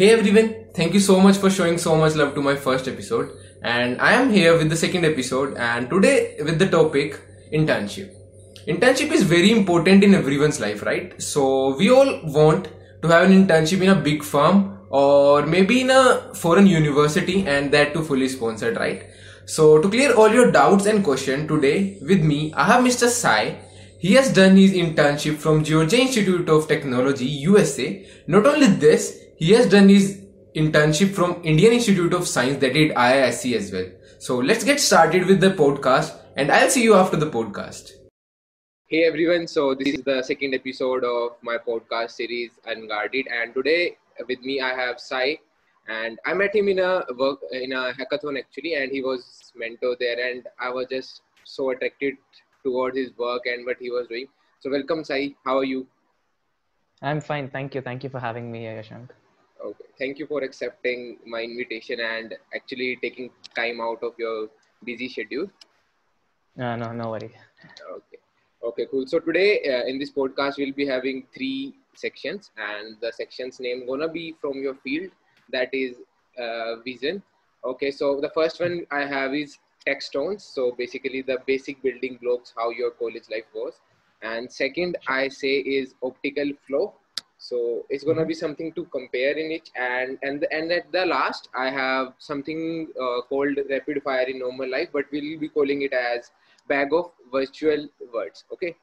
Hey everyone, thank you so much for showing so much love to my first episode. And I am here with the second episode, and today with the topic internship. Internship is very important in everyone's life, right? So we all want to have an internship in a big firm or maybe in a foreign university and that too fully sponsored, right? So to clear all your doubts and questions today with me, I have Mr. Sai. He has done his internship from Georgia Institute of Technology, USA. Not only this, he has done his internship from Indian Institute of Science that did IISc as well. So let's get started with the podcast and I'll see you after the podcast. Hey everyone, so this is the second episode of my podcast series Unguarded, and today with me I have Sai, and I met him in a work in a hackathon actually, and he was mentor there, and I was just so attracted towards his work and what he was doing. So welcome Sai, how are you? I'm fine, thank you. Thank you for having me, Yashank. Okay, thank you for accepting my invitation and actually taking time out of your busy schedule. No, no, no worry. Okay. Okay, cool. So today uh, in this podcast, we'll be having three sections, and the sections name gonna be from your field, that is uh, vision. Okay, so the first one I have is tech stones. So basically the basic building blocks how your college life was, and second I say is optical flow. So it's gonna be something to compare in it, and and and at the last I have something uh, called rapid fire in normal life, but we'll be calling it as bag of visual words okay?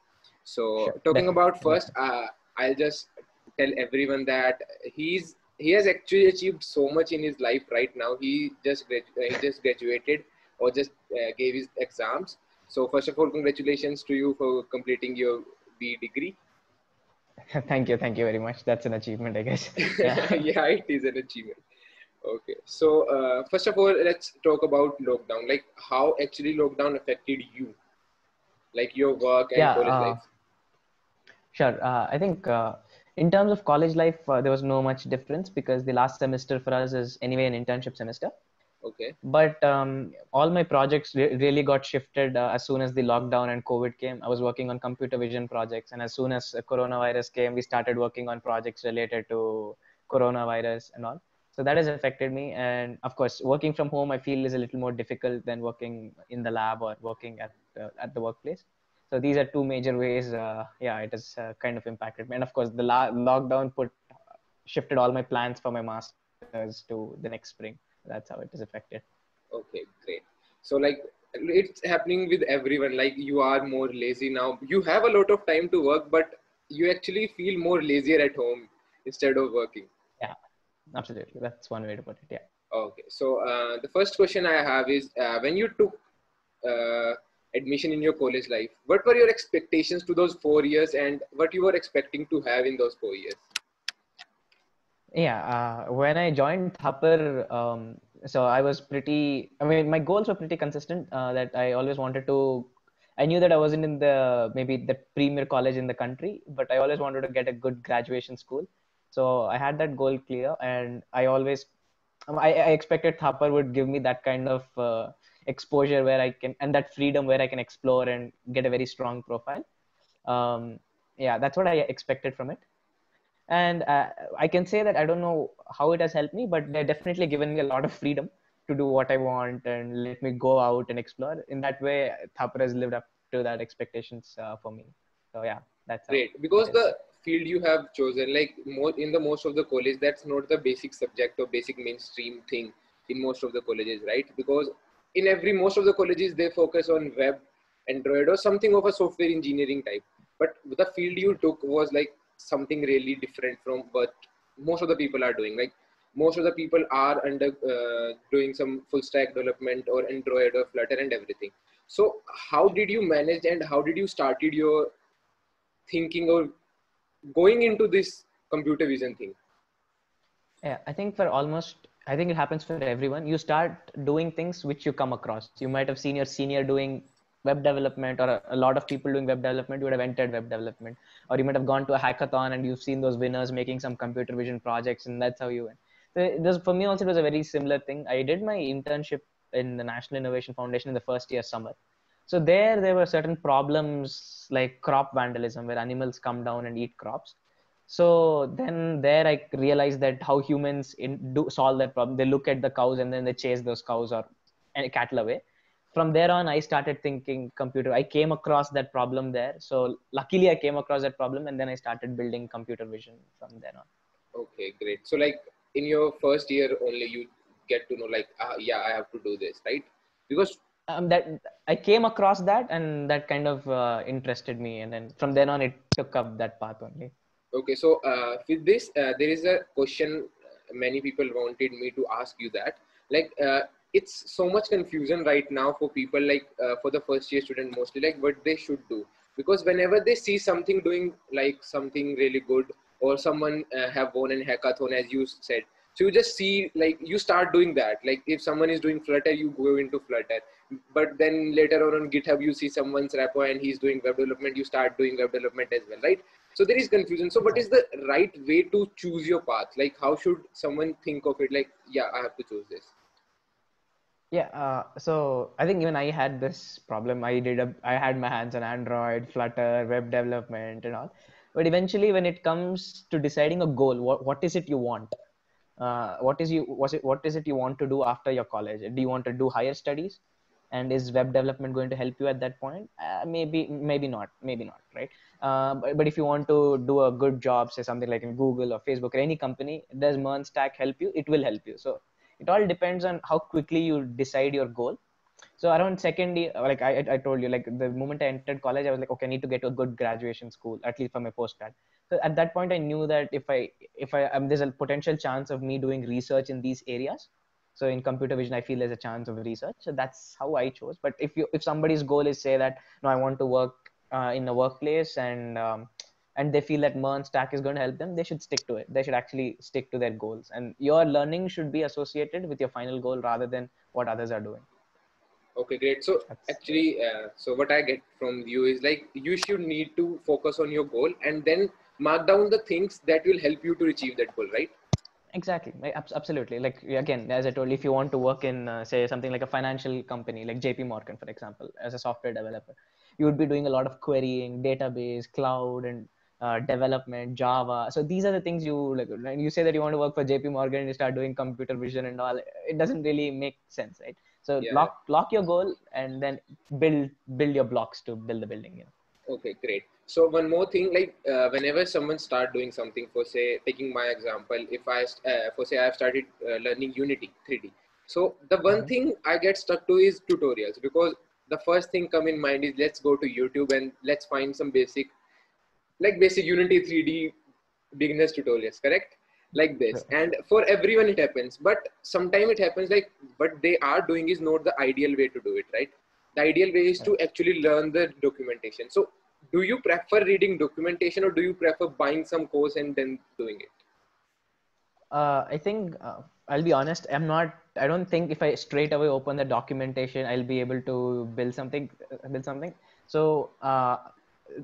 So Sure. talking about first uh, i'll just tell everyone that he's he has actually achieved so much in his life right now. He just uh, he just graduated or just uh, gave his exams. So first of all congratulations to you for completing your b degree thank you, thank you very much. That's an achievement, I guess. yeah. Yeah. it is an achievement okay so uh, first of all let's talk about lockdown like how actually lockdown affected you like your work and Yeah, college uh, life Sure. Uh, I think uh, in terms of college life, uh, there was no much difference because the last semester for us is anyway an internship semester. Okay But um, all my projects re- really got shifted uh, as soon as the lockdown and COVID came. I was working on computer vision projects, and as soon as uh, coronavirus came, we started working on projects related to coronavirus and all. So that has affected me. And of course, working from home, I feel is a little more difficult than working in the lab or working at uh, at the workplace. So these are two major ways. Uh, yeah, it has uh, kind of impacted me. And of course, the la- lockdown put shifted all my plans for my masters to the next spring. That's how it is affected. okay great so like it's happening with everyone like you are more lazy now you have a lot of time to work but you actually feel more lazier at home instead of working Yeah. Absolutely, that's one way to put it. Yeah. okay so uh, the first question i have is uh, when you took uh, admission in your college life what were your expectations to those four years and what you were expecting to have in those four years Yeah. Uh, when I joined Thapar, um, so I was pretty. I mean, my goals were pretty consistent. Uh, that I always wanted to. I knew that I wasn't in the maybe the premier college in the country, but I always wanted to get a good graduation school. So I had that goal clear, and I always, um, I, I expected Thapar would give me that kind of uh, exposure where I can and that freedom where I can explore and get a very strong profile. Um, yeah, that's what I expected from it and uh, i can say that i don't know how it has helped me but they're definitely given me a lot of freedom to do what i want and let me go out and explore. In that way thapar has lived up to that expectations uh, for me. So yeah that's great. Because the field you have chosen like more in the most of the college that's not the basic subject or basic mainstream thing in most of the colleges right? Because in every most of the colleges they focus on web android or something of a software engineering type. But the field you took was like something really different from what most of the people are doing like most of the people are under uh, doing some full stack development or android or flutter and everything so how did you manage and how did you started your thinking or going into this computer vision thing Yeah, I think for almost, I think it happens for everyone. You start doing things which you come across. You might have seen your senior doing web development, or a, lot of people doing web development. You would have entered web development, or you might have gone to a hackathon and you've seen those winners making some computer vision projects, and that's how you went. So was, for me also, it was a very similar thing. I did my internship in the National Innovation Foundation in the first year summer. So there, there were certain problems like crop vandalism, where animals come down and eat crops so then there i realized that how humans in, do solve that problem they look at the cows and then they chase those cows or cattle away from there on i started thinking computer. I came across that problem there. So luckily i came across that problem and then i started building computer vision from there on. Okay great. So like in your first year only you get to know like uh, yeah i have to do this right? Because um, that i came across that and that kind of uh, interested me. And then from then on it took up that path only. Okay so uh, with this uh, there is a question many people wanted me to ask you that. Like uh, it's so much confusion right now for people like uh, for the first year student mostly like what they should do. Because whenever they see something doing like something really good or someone uh, have won an hackathon as you said so you just see like you start doing that. Like if someone is doing flutter you go into flutter. But then later on on github you see someone's repo and he's doing web development you start doing web development as well right? So there is confusion. So what is the right way to choose your path? Like how should someone think of it? Like yeah i have to choose this yeah uh, so i think even i had this problem. I did a, i had my hands on android flutter web development and all. But eventually when it comes to deciding a goal what, what is it you want? Uh, what is you was it what is it you want to do after your college? Do you want to do higher studies? And is web development going to help you at that point? Uh, maybe maybe not maybe not right? Uh, but, but if you want to do a good job say something like in google or facebook or any company does MERN stack help you? It will help you. So it all depends on how quickly you decide your goal. So around second year like I, I told you like the moment i entered college i was like okay i need to get to a good graduation school at least for my postgrad so at that point i knew that if i if i um, there's a potential chance of me doing research in these areas. So in computer vision i feel there's a chance of research. So that's how i chose. But if you if somebody's goal is say that no i want to work uh, in a workplace and um, and they feel that MERN stack is going to help them, they should stick to it. They should actually stick to their goals. And your learning should be associated with your final goal rather than what others are doing. Okay, great. So That's actually, uh, so what I get from you is like you should need to focus on your goal and then mark down the things that will help you to achieve that goal, right? Exactly, absolutely. Like again, as I told you, if you want to work in, uh, say, something like a financial company, like JP Morgan, for example, as a software developer, you would be doing a lot of querying, database, cloud, and uh, development, Java. So these are the things you like. You say that you want to work for JP Morgan and you start doing computer vision and all. It doesn't really make sense, right? So yeah. lock lock your goal and then build build your blocks to build the building. You know? Okay, great. So one more thing, like uh, whenever someone start doing something, for say taking my example, if I uh, for say I have started uh, learning Unity 3D. So the one mm-hmm. thing I get stuck to is tutorials because the first thing come in mind is let's go to YouTube and let's find some basic like basic Unity 3D beginners tutorials, correct? Like this. And for everyone it happens, but sometimes it happens like what they are doing is not the ideal way to do it, right? The ideal way is to actually learn the documentation. So do you prefer reading documentation or do you prefer buying some course and then doing it? Uh, I think uh, I'll be honest. I'm not. I don't think if I straight away open the documentation, I'll be able to build something. Uh, build something. So uh,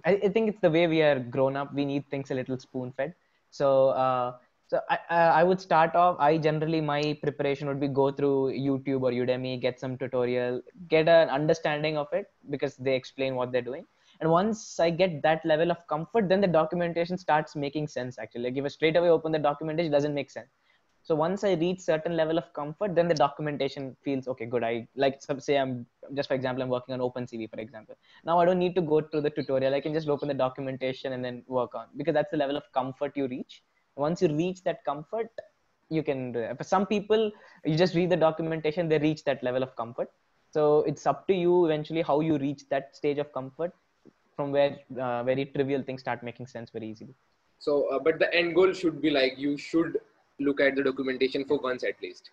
I, I, think it's the way we are grown up. We need things a little spoon fed. So, uh, so I, I would start off. I generally my preparation would be go through YouTube or Udemy, get some tutorial, get an understanding of it because they explain what they're doing. And once I get that level of comfort, then the documentation starts making sense. Actually, like if I straight away open the documentation, doesn't make sense so once i reach certain level of comfort then the documentation feels okay good i like say i'm just for example i'm working on opencv for example. Now i don't need to go through the tutorial. I can just open the documentation and then work on because that's the level of comfort you reach. Once you reach that comfort you can do for some people you just read the documentation they reach that level of comfort. So it's up to you eventually how you reach that stage of comfort from where uh, very trivial things start making sense very easily. So uh, but the end goal should be like you should look at the documentation for once at least.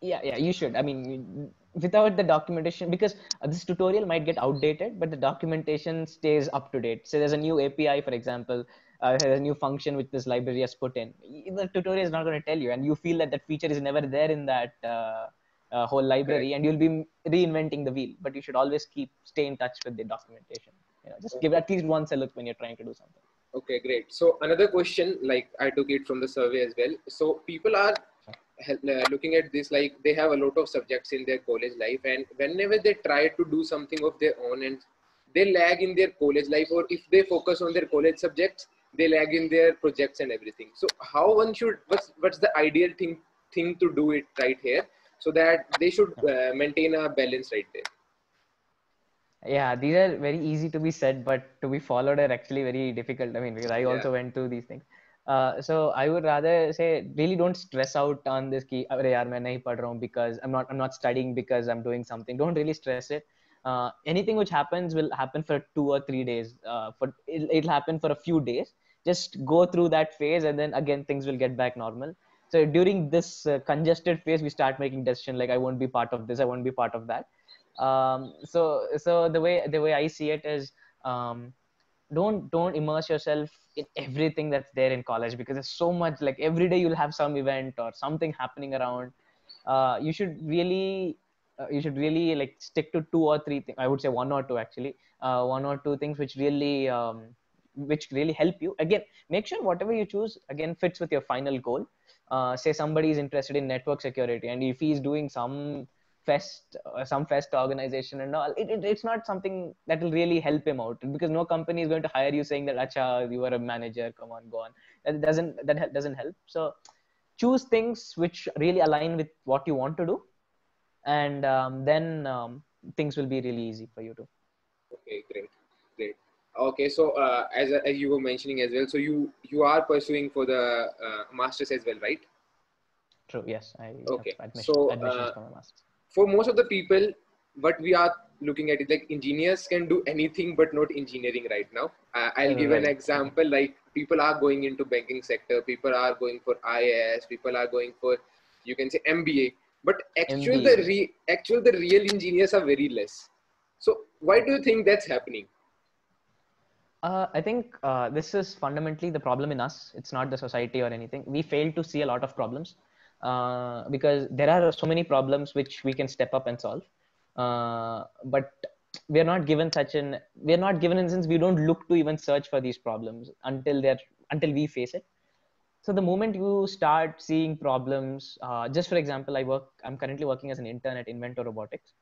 Yeah yeah you should. I mean without the documentation because uh, this tutorial might get outdated but the documentation stays up to date. So there's a new api for example uh, has a new function which this library has put in. The tutorial is not going to tell you and you feel that that feature is never there in that uh, uh, whole library and you'll be reinventing the wheel. But you should always keep stay in touch with the documentation. You know, just give at least once a look when you're trying to do something. Okay, great. So another question, like I took it from the survey as well. So people are looking at this like they have a lot of subjects in their college life, and whenever they try to do something of their own and they lag in their college life, or if they focus on their college subjects, they lag in their projects and everything. So how one should what's what's the ideal thing thing to do it right here so that they should uh, maintain a balance right there? Yeah these are very easy to be said but to be followed are actually very difficult i mean because i also went through these things uh, so i would rather say really don't stress out on this ki "अरे यार मैं नहीं पढ़ रहा हूँ because i'm not i'm not studying because i'm doing something don't really stress it uh, anything which happens will happen for two or three days uh, for it'll, it'll happen for a few days just go through that phase and then again things will get back normal so during this uh, congested phase we start making decision like i won't be part of this i won't be part of that um, so so the way the way i see it is um, don't don't immerse yourself in everything that's there in college because there's so much like every day you'll have some event or something happening around. Uh, you should really uh, you should really like stick to two or three things i would say one or two actually. Uh, one or two things which really um, which really help you. Again make sure whatever you choose again fits with your final goal. Uh, say somebody is interested in network security and if he's doing some fest uh, some fest organization and all it, it, it's not something that will really help him out because no company is going to hire you saying that acha you are a manager come on go on. That doesn't that doesn't help. So choose things which really align with what you want to do and um, then um, things will be really easy for you to okay great great. Okay so uh, as, as you were mentioning as well so you you are pursuing for the uh, masters as well right? True yes i Okay, admission, so, admissions uh, for my masters for most of the people what we are looking at is like engineers can do anything but not engineering right now. Uh, i'll give an example like people are going into banking sector people are going for ias people are going for you can say mba but actual the re- actual the real engineers are very less. So why do you think that's happening? Uh, I think uh, this is fundamentally the problem in us. It's not the society or anything. We fail to see a lot of problems uh, because there are so many problems which we can step up and solve. Uh, but we are not given such an we are not given in sense we don't look to even search for these problems until they're until we face it. So the moment you start seeing problems, uh, just for example, I work. I'm currently working as an intern at Invento Robotics.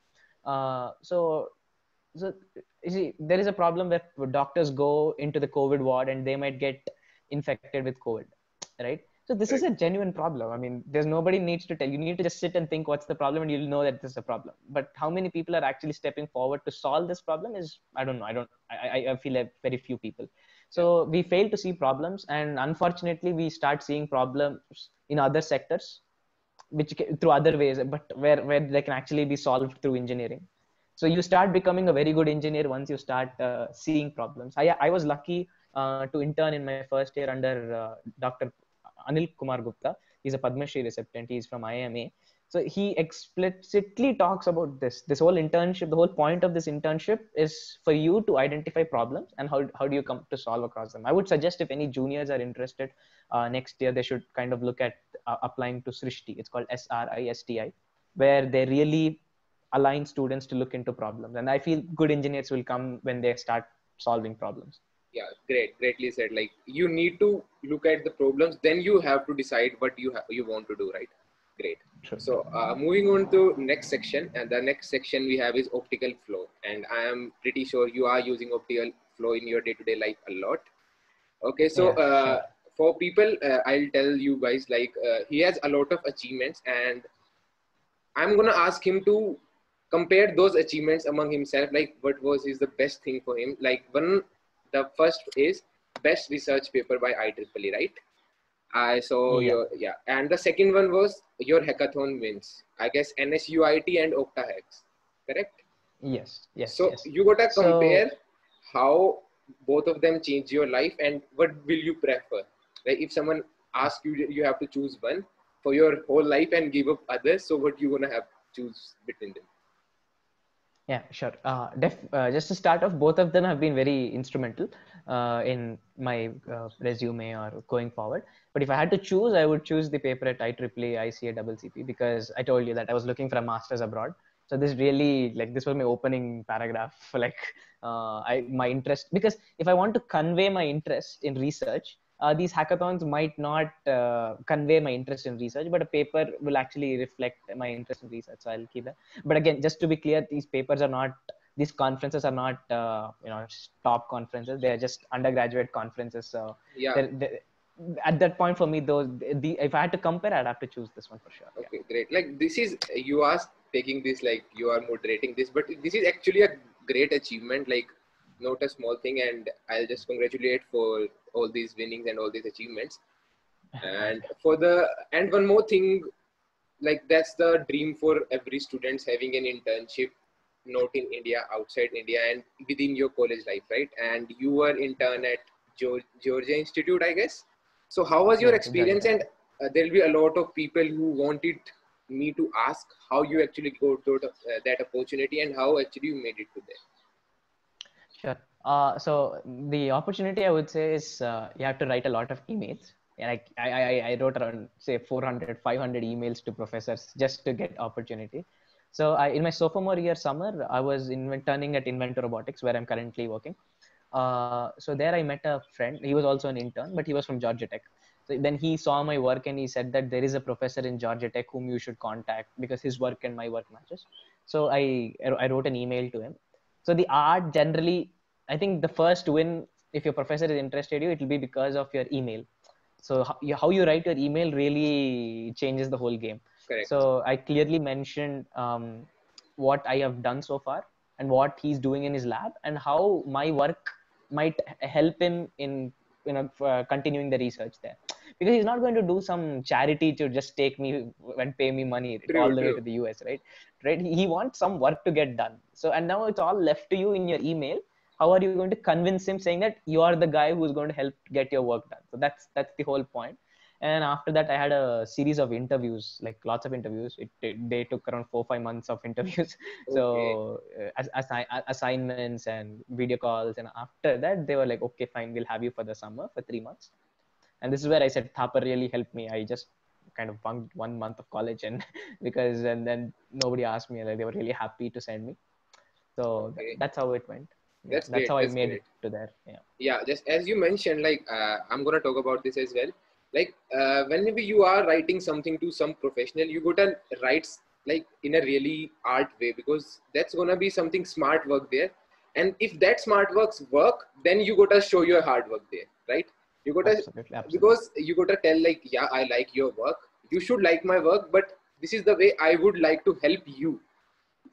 Uh, so so you see there is a problem where doctors go into the covid ward and they might get infected with covid right so this is a genuine problem. I mean there's nobody needs to tell you need to just sit and think what's the problem and you'll know that this is a problem. But how many people are actually stepping forward to solve this problem is i don't know. I don't i, I- I feel like very few people. So we fail to see problems and unfortunately we start seeing problems in other sectors which through other ways but where where they can actually be solved through engineering. So you start becoming a very good engineer once you start uh, seeing problems. I i was lucky uh, to intern in my first year under uh, dr anil kumar gupta. He's a padma shri recipient he's from ima so he explicitly talks about this. This whole internship the whole point of this internship is for you to identify problems and how, how do you come to solve across them. I would suggest if any juniors are interested uh, next year they should kind of look at uh, applying to srishti. It's called s-r-i-s-t-i where they really align students to look into problems. And i feel good engineers will come when they start solving problems yeah great greatly said. Like you need to look at the problems then you have to decide what you you want to do right? Great. True. so uh, moving on to next section and the next section we have is optical flow. And i am pretty sure you are using optical flow in your day-to-day life a lot. Okay so Yeah, uh, sure. for people uh, i'll tell you guys like uh, he has a lot of achievements and i'm gonna ask him to compare those achievements among himself like what was his the best thing for him. Like one the first is best research paper by IEEE, right? I saw Yeah. your yeah, and the second one was your hackathon wins. I guess NSUIT and OctaHacks, correct? yes yes so yes you gotta So- compare how both of them change your life and what will you prefer? Like if someone asks you, you have to choose one for your whole life and give up others. So what you gonna have choose between them? Yeah sure. Uh, def- uh, just to start off both of them have been very instrumental uh, in my uh, resume or going forward. But if i had to choose i would choose the paper at ieee ica cp because i told you that i was looking for a master's abroad. So this really like this was my opening paragraph. Like uh, i my interest because if i want to convey my interest in research uh, these hackathons might not uh, convey my interest in research but a paper will actually reflect my interest in research so i'll keep that but again just to be clear these papers are not these conferences are not uh, you know top conferences they are just undergraduate conferences so Yeah. they're- they're- at that point for me those the, if i had to compare i'd have to choose this one for sure yeah. Okay, great. Like this is you are taking this like you are moderating this, but this is actually a great achievement. Like not a small thing, and I'll just congratulate for all these winnings and all these achievements. And for the and one more thing, like that's the dream for every students having an internship, not in India, outside India, and within your college life, right? And you were intern at Geor- Georgia Institute, I guess. So how was your experience? And uh, there'll be a lot of people who wanted me to ask how you actually got that, uh, that opportunity and how actually you made it to there. Sure. Uh, so the opportunity I would say is uh, you have to write a lot of emails. Like I, I, I wrote around say 400, 500 emails to professors just to get opportunity. So I, in my sophomore year summer, I was interning at Invento Robotics where I'm currently working. Uh, so there I met a friend. He was also an intern, but he was from Georgia Tech. So then he saw my work and he said that there is a professor in Georgia Tech whom you should contact because his work and my work matches. So I I wrote an email to him. So the art generally, I think the first win, if your professor is interested in you, it will be because of your email. So how you, how you write your email really changes the whole game. Correct. So I clearly mentioned um, what I have done so far and what he's doing in his lab and how my work might help him in you know uh, continuing the research there because he's not going to do some charity to just take me and pay me money True, all the way to the us right right he he wants some work to get done so and now it's all left to you in your email how are you going to convince him saying that you are the guy who's going to help get your work done? So that's that's the whole point. and after that i had a series of interviews like lots of interviews. It, it they took around four five months of interviews. So uh, as, assi- assignments and video calls. And after that they were like okay fine we'll have you for the summer for three months. And this is where i said thapar really helped me. I just kind of bunked one month of college and because and then nobody asked me. Like they were really happy to send me. So Okay. that's how it went That's that's how i made great. it to there yeah yeah just as you mentioned like uh, i'm to talk about this as well like uh, whenever you are writing something to some professional you gotta write like in a really art way because that's to be something smart work there and if that smart works work then you gotta show your hard work there right you gotta absolutely, absolutely. because you gotta tell like yeah i like your work you should like my work but this is the way i would like to help you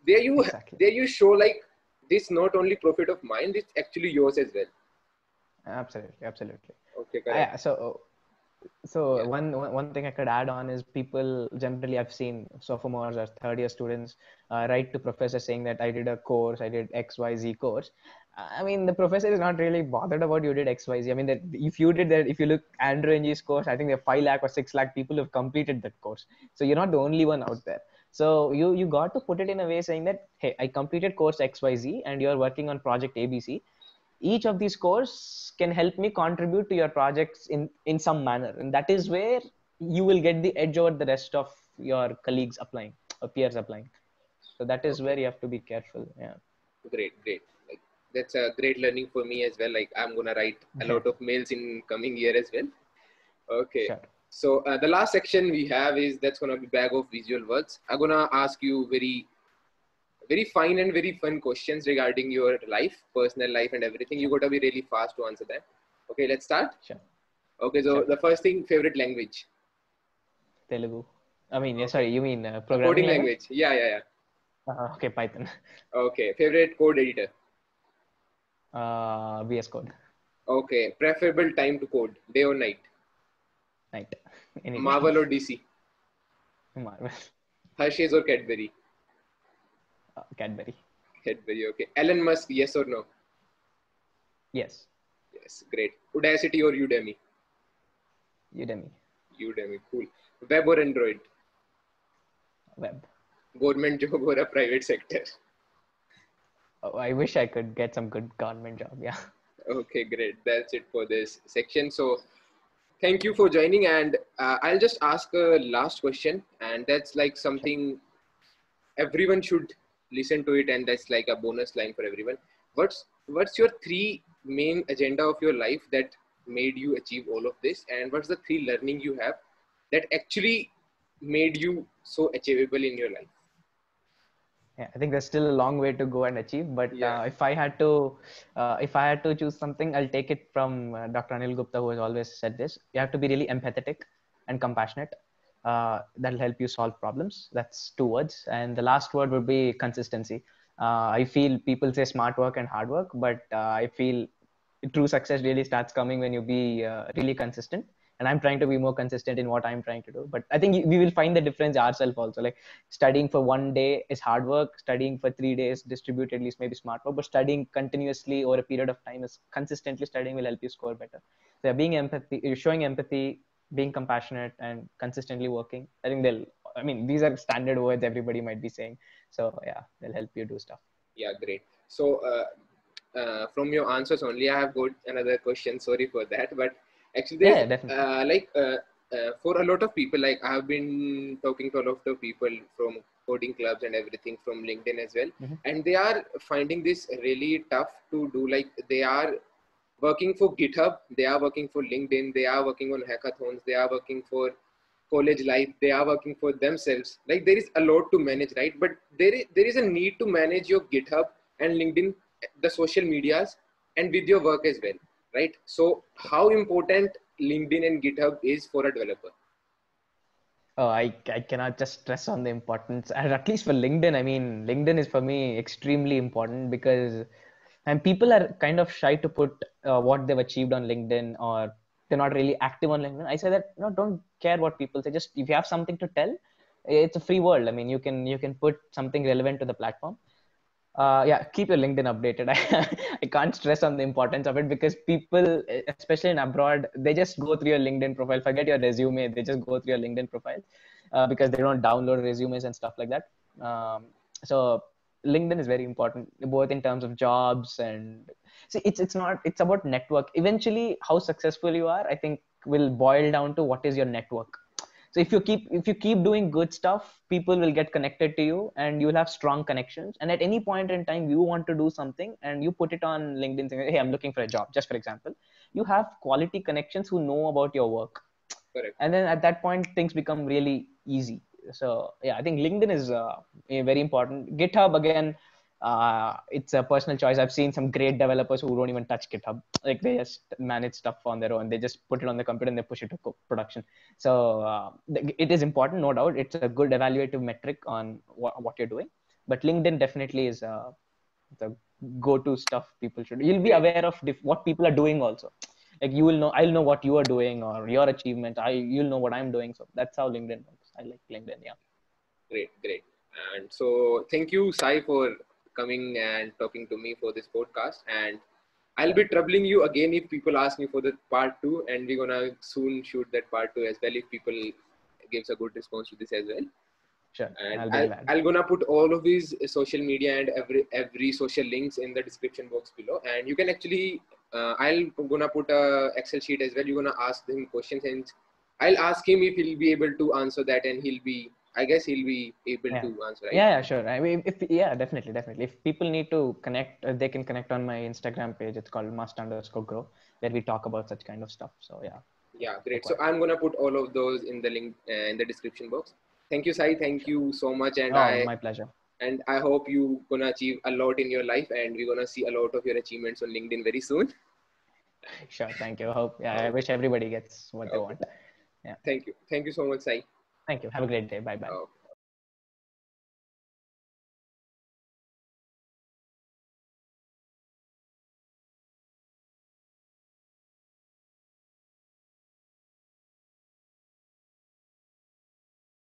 there you Exactly. there you show like this not only profit of mine it's actually yours as well. Absolutely absolutely. Okay correct. yeah so so Yeah. one one one thing i could add on is people generally i've seen sophomores or third year students uh, write to professor saying that i did a course i did xyz course. I mean the professor is not really bothered about you did xyz i mean that if you did that if you look andrew ng's course i think there are 5 lakh or 6 lakh people who have completed that course. So you're not the only one out there so you you got to put it in a way saying that hey i completed course xyz and you're working on project abc each of these course can help me contribute to your projects in in some manner. And that is where you will get the edge over the rest of your colleagues applying or peers applying. So that is where you have to be careful yeah. Great great. Like that's a great learning for me as well. Like i'm gonna write a lot of mails in coming year as well. Okay. Sure so uh, the last section we have is that's gonna be bag of visual words. I'm gonna ask you very very fine and very fun questions regarding your life personal life and everything. You gotta be really fast to answer that okay let's start. Sure. Okay so Sure. the first thing favorite language. Telugu. I mean yeah, sorry you mean uh, coding programming language. Yeah yeah yeah. Uh, okay python. Okay favorite code editor. Uh vs code. Okay preferable time to code day or night night Any marvel or dc marvel. Hershey's or cadbury? Uh, cadbury. Cadbury okay. Elon musk yes or no? Yes. Yes great. Udacity or udemy? Udemy. Udemy cool. Web or android? Web. Government job or a private sector? Oh, i wish i could get some good government job yeah. Okay great. That's it for this section. So thank you for joining and uh, i'll just ask a last question and that's like something everyone should listen to it and that's like a bonus line for everyone. What's what's your three main agenda of your life that made you achieve all of this? And what's the three learning you have that actually made you so achievable in your life yeah, I think there's still a long way to go and achieve. But Yeah. uh, if I had to, uh, if I had to choose something, I'll take it from uh, Dr. Anil Gupta, who has always said this. You have to be really empathetic and compassionate. Uh, that'll help you solve problems. That's two words. And the last word would be consistency. Uh, I feel people say smart work and hard work, but uh, I feel true success really starts coming when you be uh, really consistent and i'm trying to be more consistent in what i'm trying to do. But i think we will find the difference ourselves also. Like studying for one day is hard work. Studying for three days distributedly is maybe smart work. But studying continuously over a period of time is consistently studying will help you score better. So yeah, being empathy you're showing empathy being compassionate and consistently working i think they'll i mean these are standard words everybody might be saying. So yeah they'll help you do stuff. Yeah, great. So, uh, uh, from your answers only, I have got another question. Sorry for that, but actually, Yeah, definitely. uh, like uh, uh, for a lot of people, like I have been talking to a lot of the people from coding clubs and everything from LinkedIn as well, Mhm. and they are finding this really tough to do. Like they are working for GitHub, they are working for LinkedIn, they are working on hackathons, they are working for college life they are working for themselves like there is a lot to manage right but there is, there is a need to manage your github and linkedin the social medias and with your work as well right so how important linkedin and github is for a developer Oh, I, I cannot just stress on the importance, and at least for LinkedIn. I mean, LinkedIn is for me extremely important because, and people are kind of shy to put uh, what they've achieved on LinkedIn, or they're not really active on LinkedIn. I say that no, don't care what people say. Just if you have something to tell, it's a free world. I mean, you can you can put something relevant to the platform. Uh, yeah, keep your LinkedIn updated. I, I can't stress on the importance of it because people, especially in abroad, they just go through your LinkedIn profile, forget your resume, they just go through your LinkedIn profile uh, because they don't download resumes and stuff like that. Um, so LinkedIn is very important, both in terms of jobs and see, it's it's not it's about network. Eventually, how successful you are, I think, will boil down to what is your network so if you keep if you keep doing good stuff people will get connected to you and you will have strong connections. And at any point in time you want to do something and you put it on linkedin saying hey i'm looking for a job just for example you have quality connections who know about your work. Correct. And then at that point things become really easy. So yeah i think linkedin is uh, very important. Github again uh, it's a personal choice. I've seen some great developers who don't even touch github. Like they just manage stuff on their own. They just put it on the computer and they push it to co- production. So uh, it is important no doubt. It's a good evaluative metric on wha- what you're doing. But linkedin definitely is uh, the go-to stuff people should you'll be aware of dif- what people are doing also. Like you will know i'll know what you are doing or your achievement. i you'll know what i'm doing. So that's how linkedin works. I like linkedin yeah. Great great. And so thank you sai for coming and talking to me for this podcast. And i'll be troubling you again if people ask me for the part two and we're gonna soon shoot that part two as well if people gives a good response to this as well. Sure and i'll be I'll, glad. I'll gonna put all of these social media and every every social links in the description box below. And you can actually uh, i'll gonna put a excel sheet as well. You're gonna ask him questions and i'll ask him if he'll be able to answer that and he'll be i guess he'll be able Yeah. to answer right? Yeah yeah sure. I mean if yeah definitely definitely. If people need to connect uh, they can connect on my instagram page. It's called must underscore grow where we talk about such kind of stuff. So yeah. Yeah great. So i'm gonna put all of those in the link uh, in the description box. Thank you sai. Thank you so much and oh i my pleasure. and i hope you gonna achieve a lot in your life and we're gonna see a lot of your achievements on linkedin very soon. Sure thank you. I hope yeah i wish everybody gets what they want. Yeah. thank you. Thank you so much sai thank you. Have a great day. Bye bye okay.